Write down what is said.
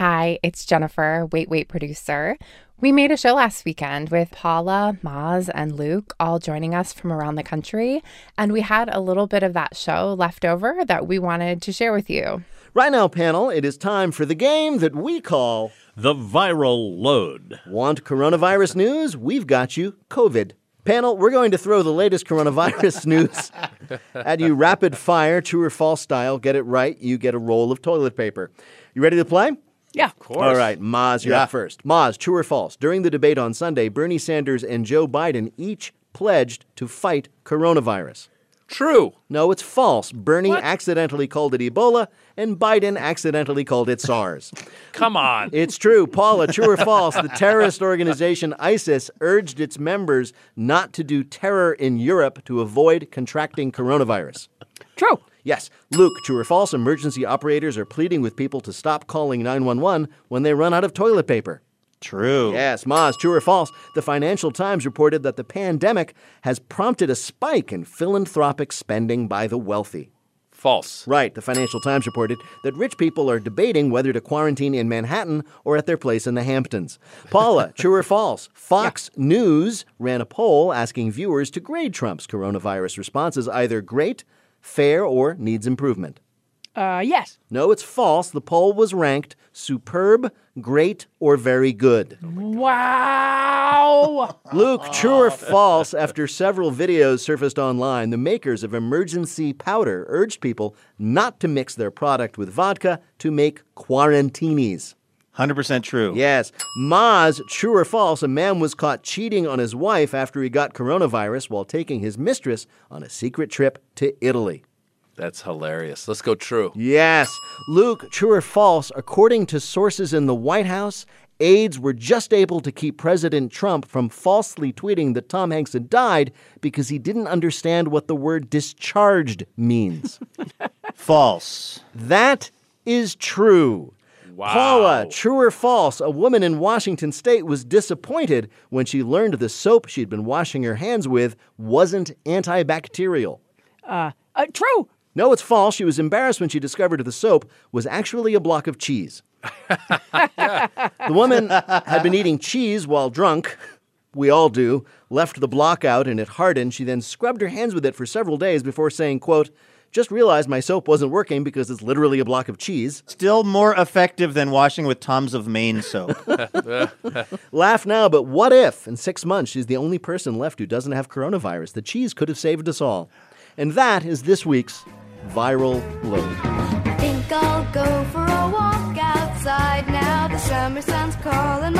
Hi, it's Jennifer, Wait Wait producer. We made a show last weekend with Paula, Maz, and Luke all joining us from around the country, and we had a little bit of that show left over that we wanted to share with you. Right now, panel, it is time for the game that we call The Viral Load. Want Coronavirus News? We've got you COVID. Panel, we're going to throw the latest coronavirus news at you rapid fire, true or false style. Get it right, you get a roll of toilet paper. You ready to play? Yeah, of course. All right, Maz, you're Yeah. up first. Maz, true or false? During the debate on Sunday, Bernie Sanders and Joe Biden each pledged to fight coronavirus. True. No, it's false. Bernie accidentally called it Ebola, and Biden accidentally called it SARS. Come on. It's true. Paula, true or false? The terrorist organization ISIS urged its members not to do terror in Europe to avoid contracting coronavirus. True. Yes. Luke, true or false? Emergency operators are pleading with people to stop calling 911 when they run out of toilet paper. True. Yes, Maz, true or false? The Financial Times reported that the pandemic has prompted a spike in philanthropic spending by the wealthy. False. Right, the Financial Times reported that rich people are debating whether to quarantine in Manhattan or at their place in the Hamptons. Paula, true or false? Fox News ran a poll asking viewers to grade Trump's coronavirus response as either great, fair, or needs improvement. Uh, yes. No, it's false. The poll was ranked superb, great, or very good. Wow. Luke, true or false? After several videos surfaced online, the makers of Emergen-C powder urged people not to mix their product with vodka to make quarantinis. 100% true. Yes. Maz, true or false? A man was caught cheating on his wife after he got coronavirus while taking his mistress on a secret trip to Italy. That's hilarious. Let's go true. Yes. Luke, true or false? According to sources in the White House, aides were just able to keep President Trump from falsely tweeting that Tom Hanks had died because he didn't understand what the word discharged means. False. that is true. Wow. Paula, true or false? A woman in Washington state was disappointed when she learned the soap she'd been washing her hands with wasn't antibacterial. Uh, true. No, it's false. She was embarrassed when she discovered the soap was actually a block of cheese. the woman had been eating cheese while drunk. We all do. Left the block out and it hardened. She then scrubbed her hands with it for several days before saying, quote, just realized my soap wasn't working because it's literally a block of cheese. Still more effective than washing with Tom's of Maine soap. Laugh now, but what if in six months she's the only person left who doesn't have coronavirus? The cheese could have saved us all. And that is this week's Viral Load. Think I'll go for a walk outside now. The summer sun's calling